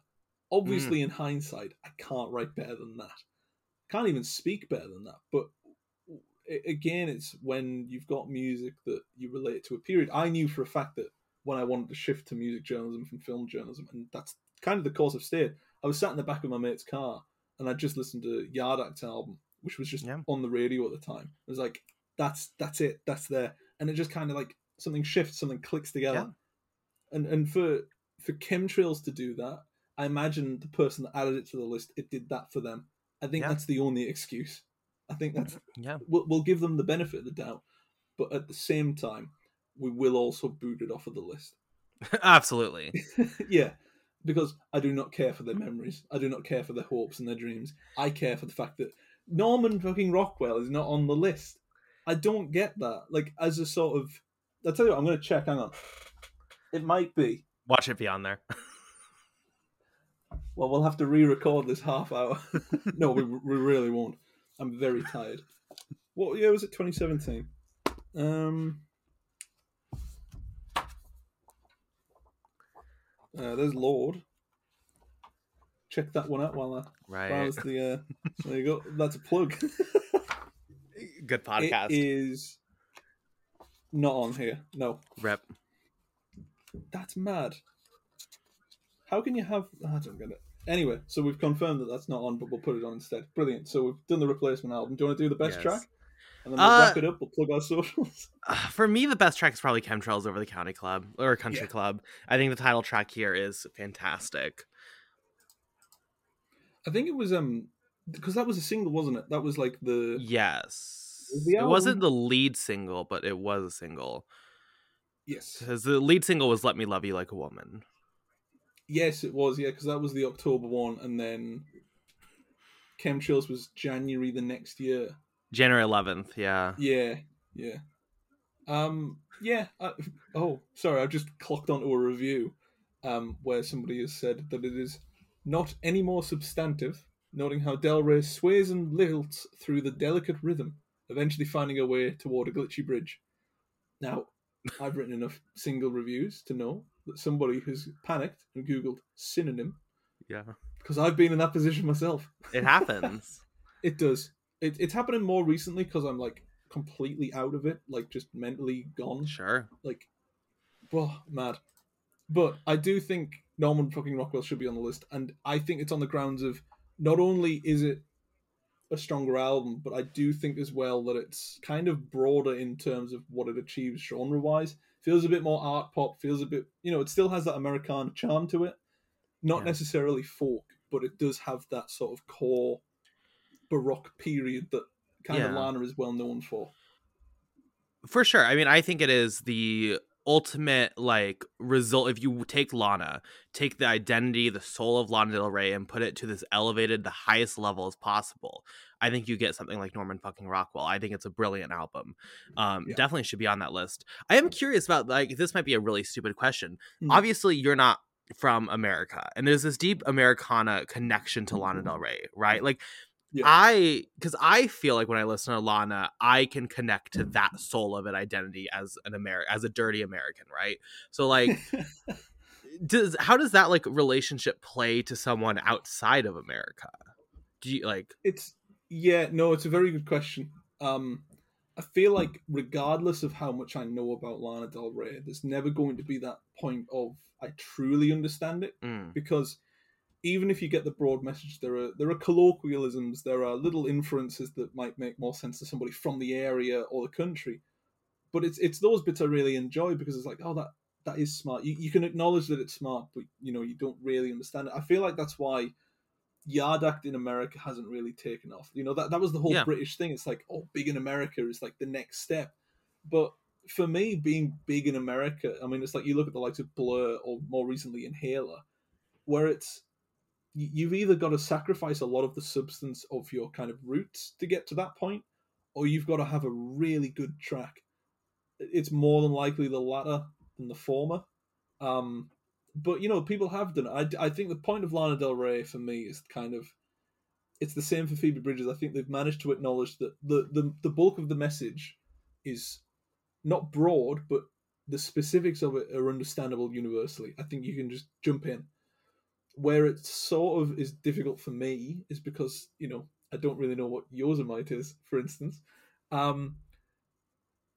S1: Obviously, mm. in hindsight, I can't write better than that. Can't even speak better than that. But again, it's when you've got music that you relate to a period. I knew for a fact that when I wanted to shift to music journalism from film journalism, and that's kind of the course of stayed. I was sat in the back of my mate's car, and I just listened to Yard Act's album, which was just
S2: Yeah.
S1: on the radio at the time. It was like, that's that's it, that's there, and it just kind of like something shifts, something clicks together. And and for for chemtrails to do that, I imagine the person that added it to the list, it did that for them. I think
S2: Yeah.
S1: that's the only excuse. I think that's
S2: Yeah,
S1: we'll, we'll give them the benefit of the doubt, but at the same time, we will also boot it off of the list.
S2: Absolutely.
S1: yeah, because I do not care for their memories. I do not care for their hopes and their dreams. I care for the fact that Norman fucking Rockwell is not on the list. I don't get that. Like as a sort of, I'll tell you what. I'm going to check. Hang on. It might be.
S2: Watch it be on there.
S1: Well, we'll have to re-record this half hour. no, we, we really won't. I'm very tired. What year was it? 2017. Um. Uh, there's Lorde. Check that one out while I
S2: Right.
S1: browse the. Uh, there you go. That's a plug.
S2: Good podcast.
S1: It is not on here. No,
S2: Rep.
S1: that's mad. How can you have? I don't get it. Anyway, so we've confirmed that that's not on, but we'll put it on instead. Brilliant. So we've done the replacement album. Do you want to do the best
S2: Yes.
S1: track? And then we'll
S2: Uh,
S1: wrap it up. We'll plug our socials.
S2: Uh, for me, the best track is probably Chemtrails over the County Club or Country
S1: Yeah.
S2: Club. I think the title track here is fantastic.
S1: I think it was um because that was a single, wasn't it? That was like the
S2: Yes.
S1: The
S2: It wasn't the lead single, but it was a single.
S1: yes,
S2: Because the lead single was Let Me Love You Like a Woman.
S1: yes, it was. Yeah, because that was the October one, and then Chemtrails was January the next year.
S2: January 11th, yeah.
S1: Yeah, yeah. Um, yeah. I, oh, sorry, I've just clocked onto a review um, where somebody has said that it is not any more substantive, noting how Del Rey sways and lilts through the delicate rhythm, eventually finding a way toward a glitchy bridge. Now, I've written enough single reviews to know that somebody has panicked and Googled synonym
S2: Yeah.
S1: because I've been in that position myself.
S2: It happens.
S1: It does. It, it's happening more recently because I'm like completely out of it, like just mentally gone.
S2: sure.
S1: Like, well, mad. But I do think Norman fucking Rockwell should be on the list, and I think it's on the grounds of not only is it a stronger album, but I do think as well that it's kind of broader in terms of what it achieves genre wise. Feels a bit more art pop, feels a bit, you know, it still has that Americana charm to it. Not
S2: Yeah.
S1: necessarily folk, but it does have that sort of core Baroque period that kind of
S2: Yeah.
S1: Lana is well known for.
S2: For sure. I mean, I think it is the ultimate like result if you take Lana, take the identity, the soul of Lana Del Rey and put it to this elevated, the highest level as possible. I think you get something like Norman fucking Rockwell. I think it's a brilliant album. Um
S1: Yeah.
S2: definitely should be on that list. I am curious about like this might be a really stupid question.
S1: Hmm.
S2: Obviously, you're not from America and there's this deep Americana connection to Lana Del Rey, right? Like
S1: Yeah.
S2: I because I feel like when I listen to Lana, I can connect to that soul of an identity as an American, as a dirty American, right? So like, does how does that like relationship play to someone outside of America? Do you like?
S1: It's yeah, no, it's a very good question. Um, I feel like regardless of how much I know about Lana Del Rey, there's never going to be that point of I truly understand it
S2: Mm,
S1: because even if you get the broad message, there are there are colloquialisms, there are little inferences that might make more sense to somebody from the area or the country. But it's it's those bits I really enjoy because it's like, oh, that that is smart. You you can acknowledge that it's smart, but you know you don't really understand it. I feel like that's why yard act in America hasn't really taken off. You know that that was the whole
S2: Yeah.
S1: British thing. It's like, oh, big in America is like the next step. But for me, being big in America, I mean, it's like you look at the likes of Blur or more recently Inhaler, where it's you've either got to sacrifice a lot of the substance of your kind of roots to get to that point, or you've got to have a really good track. It's more than likely the latter than the former. Um, but you know, people have done it. I, I think the point of Lana Del Rey for me is kind of it's the same for Phoebe Bridgers. I think they've managed to acknowledge that the the, the bulk of the message is not broad, but the specifics of it are understandable universally. I think you can just jump in. Where it sort of is difficult for me is because you know I don't really know what Yosemite is, for instance. Um,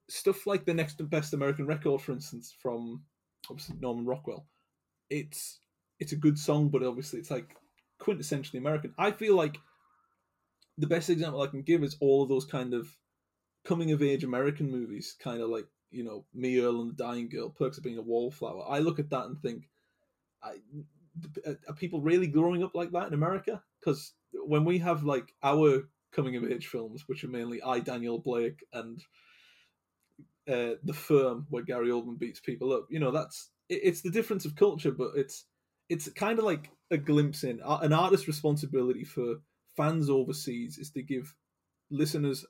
S1: stuff like the next best American record, for instance, from obviously Norman Rockwell. It's it's a good song, but obviously it's like quintessentially American. I feel like the best example I can give is all of those kind of coming of age American movies, kind of like you know Me Earl and the Dying Girl, Perks of Being a Wallflower. I look at that and think, I, are people really growing up like that in America? Because when we have like our coming of age films, which are mainly I Daniel Blake and uh, the firm where Gary Oldman beats people up. You know, that's it, it's the difference of culture, but it's it's kind of like a glimpse in an artist's responsibility for fans overseas is to give listeners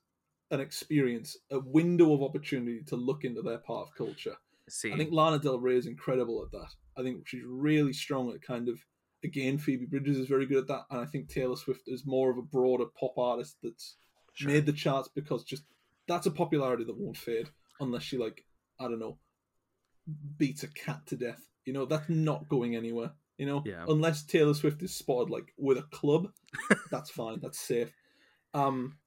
S1: an experience, a window of opportunity to look into their part of culture.
S2: See,
S1: I think Lana Del Rey is incredible at that. I think she's really strong at kind of again Phoebe Bridgers is very good at that, and I think Taylor Swift is more of a broader pop artist that's
S2: Sure.
S1: made the charts because just that's a popularity that won't fade unless she like I don't know beats a cat to death. You know that's not going anywhere. You know
S2: Yeah.
S1: unless Taylor Swift is spotted like with a club, that's fine. That's safe. Um,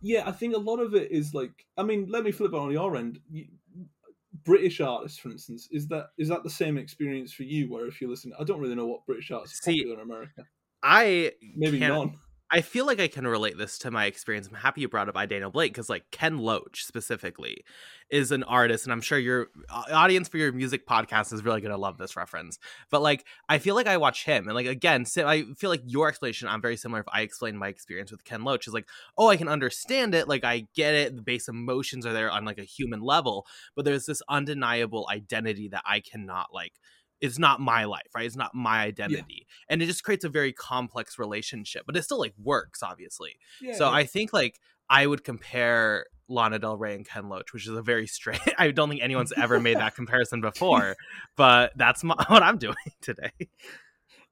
S1: yeah, I think a lot of it is like I mean, let me flip it on your end. You, British artists, for instance, is that is that the same experience for you? Where if you listen, I don't really know what British artists are
S2: See,
S1: popular in America.
S2: I
S1: Maybe none.
S2: I feel like I can relate this to my experience. I'm happy you brought up Daniel Blake because, like, Ken Loach specifically is an artist, and I'm sure your uh, audience for your music podcast is really going to love this reference. But, like, I feel like I watch him, and, like, again, I feel like your explanation, I'm very similar if I explain my experience with Ken Loach, is like, oh, I can understand it. Like, I get it. The base emotions are there on, like, a human level, but there's this undeniable identity that I cannot, like, it's not my life, right? It's not my identity. And it just creates a very complex relationship, but it still like works, obviously.
S1: Yeah,
S2: so
S1: yeah.
S2: I think like I would compare Lana Del Rey and Ken Loach, which is a very straight. I don't think anyone's ever made that comparison before, but that's my, what I'm doing today.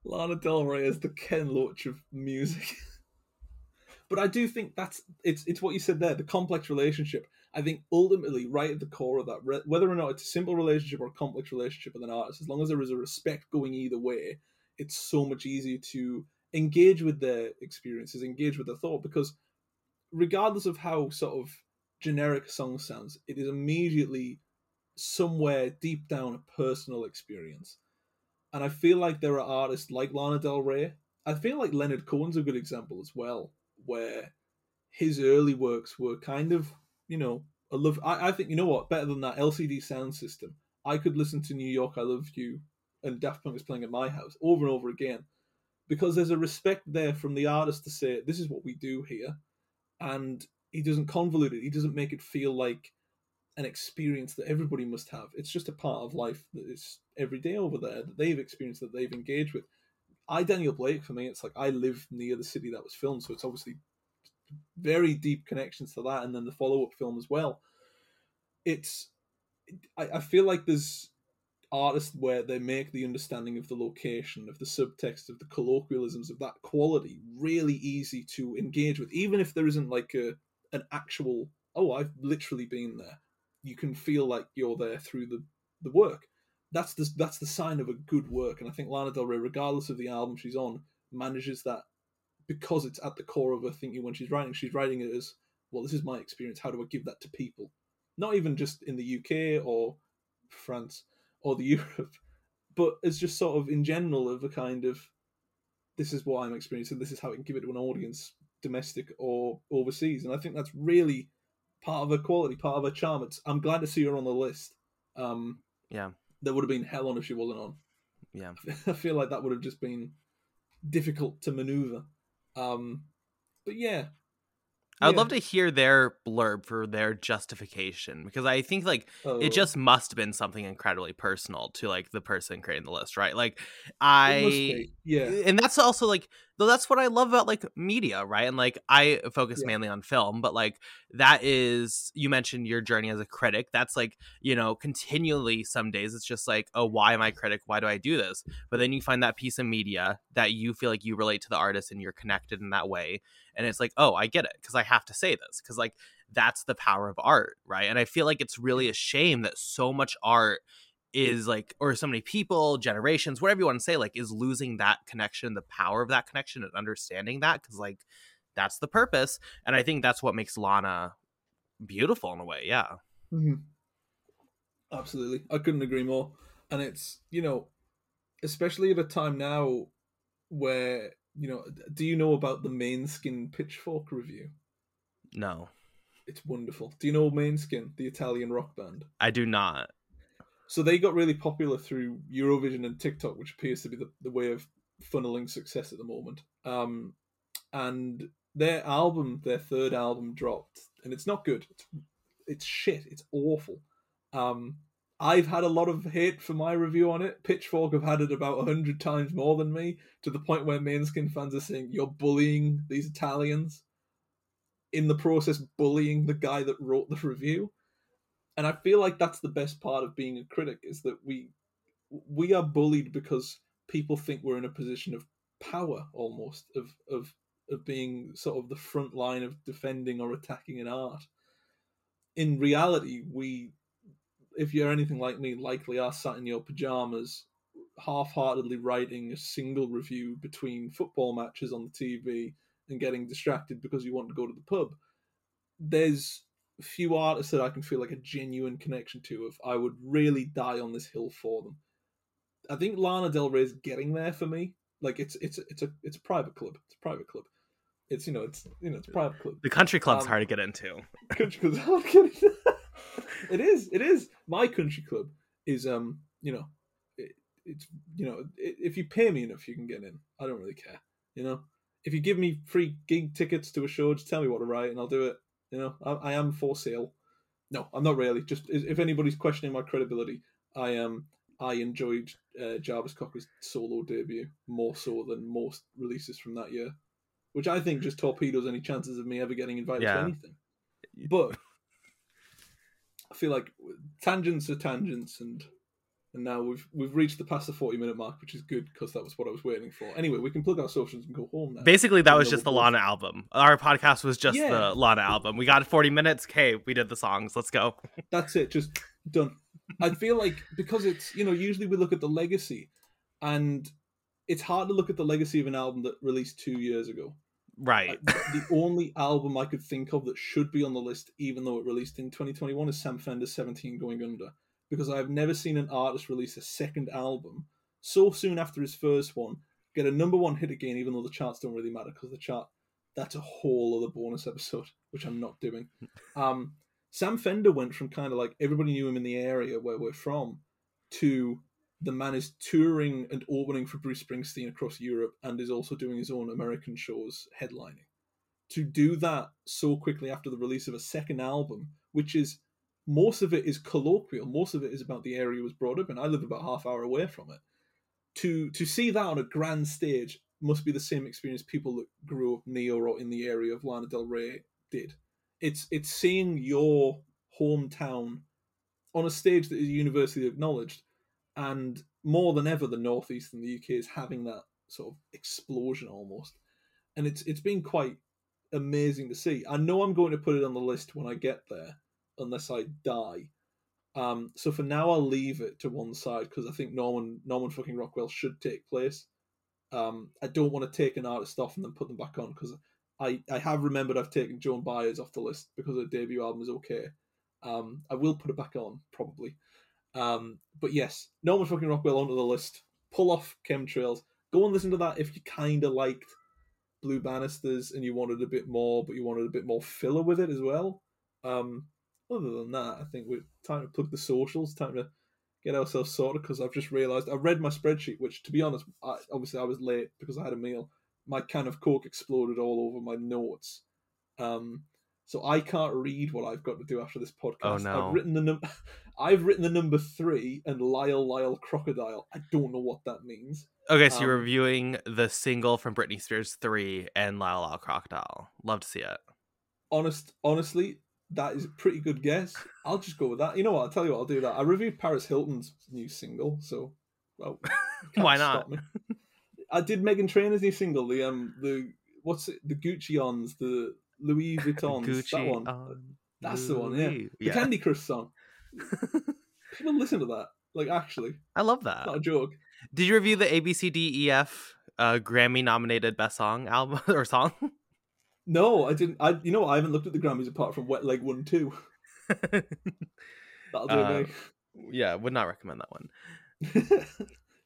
S1: Lana Del Rey is the Ken Loach of music. but I do think that's it's it's what you said there, the complex relationship. I think ultimately, right at the core of that, whether or not it's a simple relationship or a complex relationship with an artist, as long as there is a respect going either way, it's so much easier to engage with their experiences, engage with their thought, because regardless of how sort of generic a song sounds, it is immediately somewhere deep down a personal experience. And I feel like there are artists like Lana Del Rey. I feel like Leonard Cohen's a good example as well, where his early works were kind of, you know, I love. I, I think you know what better than that LCD Soundsystem. I could listen to New York, I Love You, and Daft Punk is playing at my house over and over again, because there's a respect there from the artist to say this is what we do here, and he doesn't convolute it. He doesn't make it feel like an experience that everybody must have. It's just a part of life that is every day over there that they've experienced that they've engaged with. I Daniel Blake for me, it's like I live near the city that was filmed, so it's obviously very deep connections to that, and then the follow up film as well. It's I, I feel like there's artists where they make the understanding of the location, of the subtext, of the colloquialisms of that quality really easy to engage with, even if there isn't like a an actual oh I've literally been there. You can feel like you're there through the the work. That's the that's the sign of a good work, and I think Lana Del Rey, regardless of the album she's on, manages that because it's at the core of her thinking when she's writing. She's writing it as well. This is my experience. How do I give that to people? Not even just in the UK or France or the Europe, but it's just sort of in general of a kind of this is what I'm experiencing. This is how I can give it to an audience, domestic or overseas. And I think that's really part of her quality, part of her charm. It's, I'm glad to see her on the list. Um,
S2: Yeah.
S1: there would have been hell on if she wasn't on.
S2: Yeah.
S1: I feel like that would have just been difficult to maneuver. Um, but yeah,
S2: I would love to hear their blurb for their justification because I think like
S1: Oh,
S2: it just must have been something incredibly personal to like the person creating the list, right? Like I
S1: yeah,
S2: and that's also like though that's what I love about like media, right? And like I focus
S1: Yeah.
S2: mainly on film, but like that is you mentioned your journey as a critic. That's like, you know, continually some days it's just like, oh, why am I a critic? Why do I do this? But then you find that piece of media that you feel like you relate to the artist and you're connected in that way. And it's like, oh, I get it because I have to say this because like that's the power of art, right? And I feel like it's really a shame that so much art is like or so many people generations whatever you want to say like is losing that connection the power of that connection and understanding that because like that's the purpose and i think that's what makes lana beautiful in a way yeah
S1: Mhm. absolutely. I couldn't agree more. And it's you know, especially at a time now where you know, do you know about the Måneskin Pitchfork review?
S2: no
S1: It's wonderful. Do you know Måneskin, the Italian rock band?
S2: i do not
S1: So they got really popular through Eurovision and TikTok, which appears to be the, the way of funneling success at the moment. Um, and their album, their third album, dropped, and it's not good. It's, it's shit. It's awful. Um, I've had a lot of hate for my review on it. Pitchfork have had it about hundred times more than me, to the point where Måneskin fans are saying you're bullying these Italians. In the process, bullying the guy that wrote the review, and I feel like that's the best part of being a critic is that we we are bullied because people think we're in a position of power almost of of of being sort of the front line of defending or attacking an art. In reality, we, if you're anything like me, likely are sat in your pajamas, half-heartedly writing a single review between football matches on the TV and getting distracted because you want to go to the pub. There's few artists that I can feel like a genuine connection to. If I would really die on this hill for them, I think Lana Del Rey is getting there for me. Like it's it's it's a it's a private club. It's a private club. It's you know it's you know it's a private club.
S2: The country club's
S1: Um,
S2: hard to get into.
S1: country club's hard to get into. it is. It is. My country club is um you know it, it's you know i if you pay me enough you can get in. I don't really care. You know if you give me free gig tickets to a show, just tell me what to write and I'll do it. You know I, I am for sale. No, I'm not really. Just if anybody's questioning my credibility, I am. I enjoyed uh, Jarvis Cocker's solo debut more so than most releases from that year, which I think just torpedoes any chances of me ever getting invited
S2: Yeah.
S1: to anything. But I feel like tangents are tangents, and and now we've we've reached the past the forty minute mark, which is good because that was what I was waiting for. Anyway, we can plug our socials and go home now.
S2: Basically, that was just the Lana album. Our podcast was just
S1: Yeah.
S2: the Lana album. We got 40 minutes. Okay, we did the songs. Let's go.
S1: That's it, just done. I feel like because it's you know usually we look at the legacy, and it's hard to look at the legacy of an album that released two years ago.
S2: Right.
S1: The only album I could think of that should be on the list, even though it released in 2021, is Sam Fender's 17 Going Under. Because I've never seen an artist release a second album so soon after his first one, get a number one hit again, even though the charts don't really matter, because the chart, that's a whole other bonus episode, which I'm not doing. Um, Sam Fender went from kind of like everybody knew him in the area where we're from to the man is touring and opening for Bruce Springsteen across Europe and is also doing his own American shows headlining. To do that so quickly after the release of a second album, which is most of it is colloquial, most of it is about the area was brought up in. I live about half hour away from it. To to see that on a grand stage must be the same experience people that grew up near or in the area of Lana Del Rey did. It's it's seeing your hometown on a stage that is universally acknowledged and more than ever the northeast and the uk is having that sort of explosion almost and it's it's been quite amazing to see i know i'm going to put it on the list when i get there unless i die um so for now i'll leave it to one side because i think norman norman fucking rockwell should take place um i don't want to take an artist off and then put them back on because i i have remembered i've taken joan byers off the list because her debut album is okay um i will put it back on probably um, but yes, Norman fucking Rockwell onto the list. Pull off chemtrails. Go and listen to that if you kind of liked Blue Banisters and you wanted a bit more, but you wanted a bit more filler with it as well. Um, other than that, I think we're time to plug the socials. Time to get ourselves sorted because I've just realised I read my spreadsheet, which to be honest, I, obviously I was late because I had a meal. My can of Coke exploded all over my notes. Um, so I can't read what I've got to do after this podcast.
S2: Oh, no.
S1: I've written the num- I've written the number three and Lyle Lyle Crocodile. I don't know what that means.
S2: Okay, so you're
S1: Um,
S2: reviewing the single from Britney Spears 3 and Lyle Lyle Crocodile. Love to see it.
S1: Honest, honestly, that is a pretty good guess. I'll just go with that. You know what? I'll tell you what. I'll do that. I reviewed Paris Hilton's new single, so well,
S2: Why not?
S1: I did Meghan Trainor's new single. The um the what's it? The Gucci ons, the Louis Vuittons. that one.
S2: on
S1: That's the one, yeah.
S2: Louis.
S1: The Candy Crush song. People listen to that. Like actually,
S2: I love
S1: it's
S2: that.
S1: not a joke.
S2: Did you review the ABCDEF uh, Grammy nominated best song album or song?
S1: No, I didn't. I you know? I haven't looked at the Grammys apart from Wet Leg won Two. That'll do
S2: Uh,
S1: me.
S2: yeah, would not recommend that one.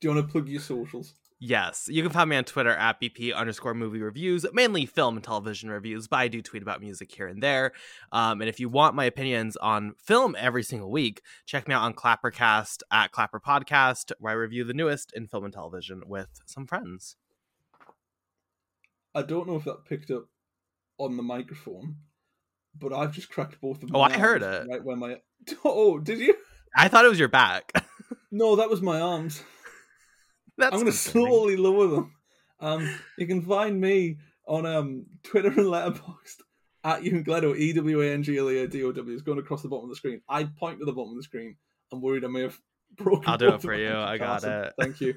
S1: Do you want to plug your socials?
S2: Yes, you can find me on Twitter at BP underscore movie reviews, mainly film and television reviews, but I do tweet about music here and there. Um, and if you want my opinions on film every single week, check me out on Clappercast at Clapper Podcast, where I review the newest in film and television with some friends.
S1: I don't know if that picked up on the microphone, but I've just cracked both of
S2: them.
S1: Oh,
S2: I heard it.
S1: Right where my oh, did you?
S2: I thought it was your back.
S1: No, that was my arms.
S2: That's
S1: I'm going to slowly lower them. Um, you can find me on um Twitter and Letterboxd at Ewan E W A N G L E A D O W. It's going across the bottom of the screen. I point to the bottom of the screen. I'm worried I may have broken.
S2: I'll do it for you. I got it.
S1: Thank you.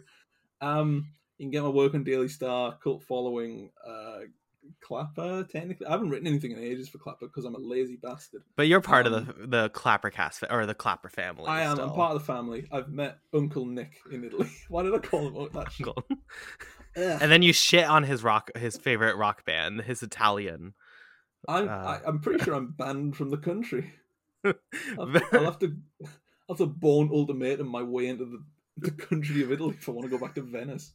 S1: Um, you can get my work on Daily Star, cult following, uh, Clapper. Technically, I haven't written anything in ages for Clapper because I'm a lazy bastard.
S2: But you're part
S1: Um,
S2: of the the Clapper cast or the Clapper family.
S1: I am.
S2: Still.
S1: I'm part of the family. I've met Uncle Nick in Italy. Why did I call him that?
S2: Uncle. And then you shit on his rock, his favorite rock band, his Italian.
S1: I'm,
S2: Uh,
S1: I, I'm pretty sure I'm banned from the country. I'll, I'll have to, I'll have to Bourne Ultimatum my way into the, the country of Italy if I want to go back to Venice.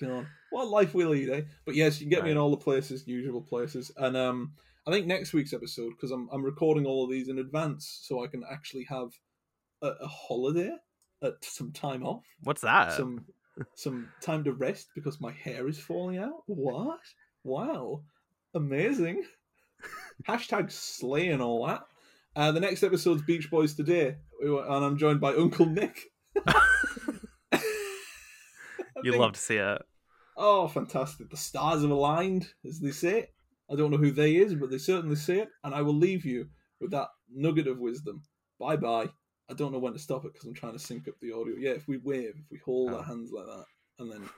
S1: God, what life we lead, eh? But yes, you can get me in all the places, usual places, and um, I think next week's episode because I'm I'm recording all of these in advance, so I can actually have a, a holiday, uh, some time off,
S2: What's that?
S1: some some time to rest because my hair is falling out. What? Wow, amazing! Hashtag slaying all that. Uh, the next episode's Beach Boys today, and I'm joined by Uncle Nick. I
S2: you
S1: think-
S2: love to see it.
S1: Oh, fantastic! The stars have aligned, as they say. I don't know who they is, but they certainly say it, and I will leave you with that nugget of wisdom. Bye bye. I don't know when to stop it because I'm trying to sync up the audio. Yeah, if we wave, if we hold
S2: Oh.
S1: our hands like that, and then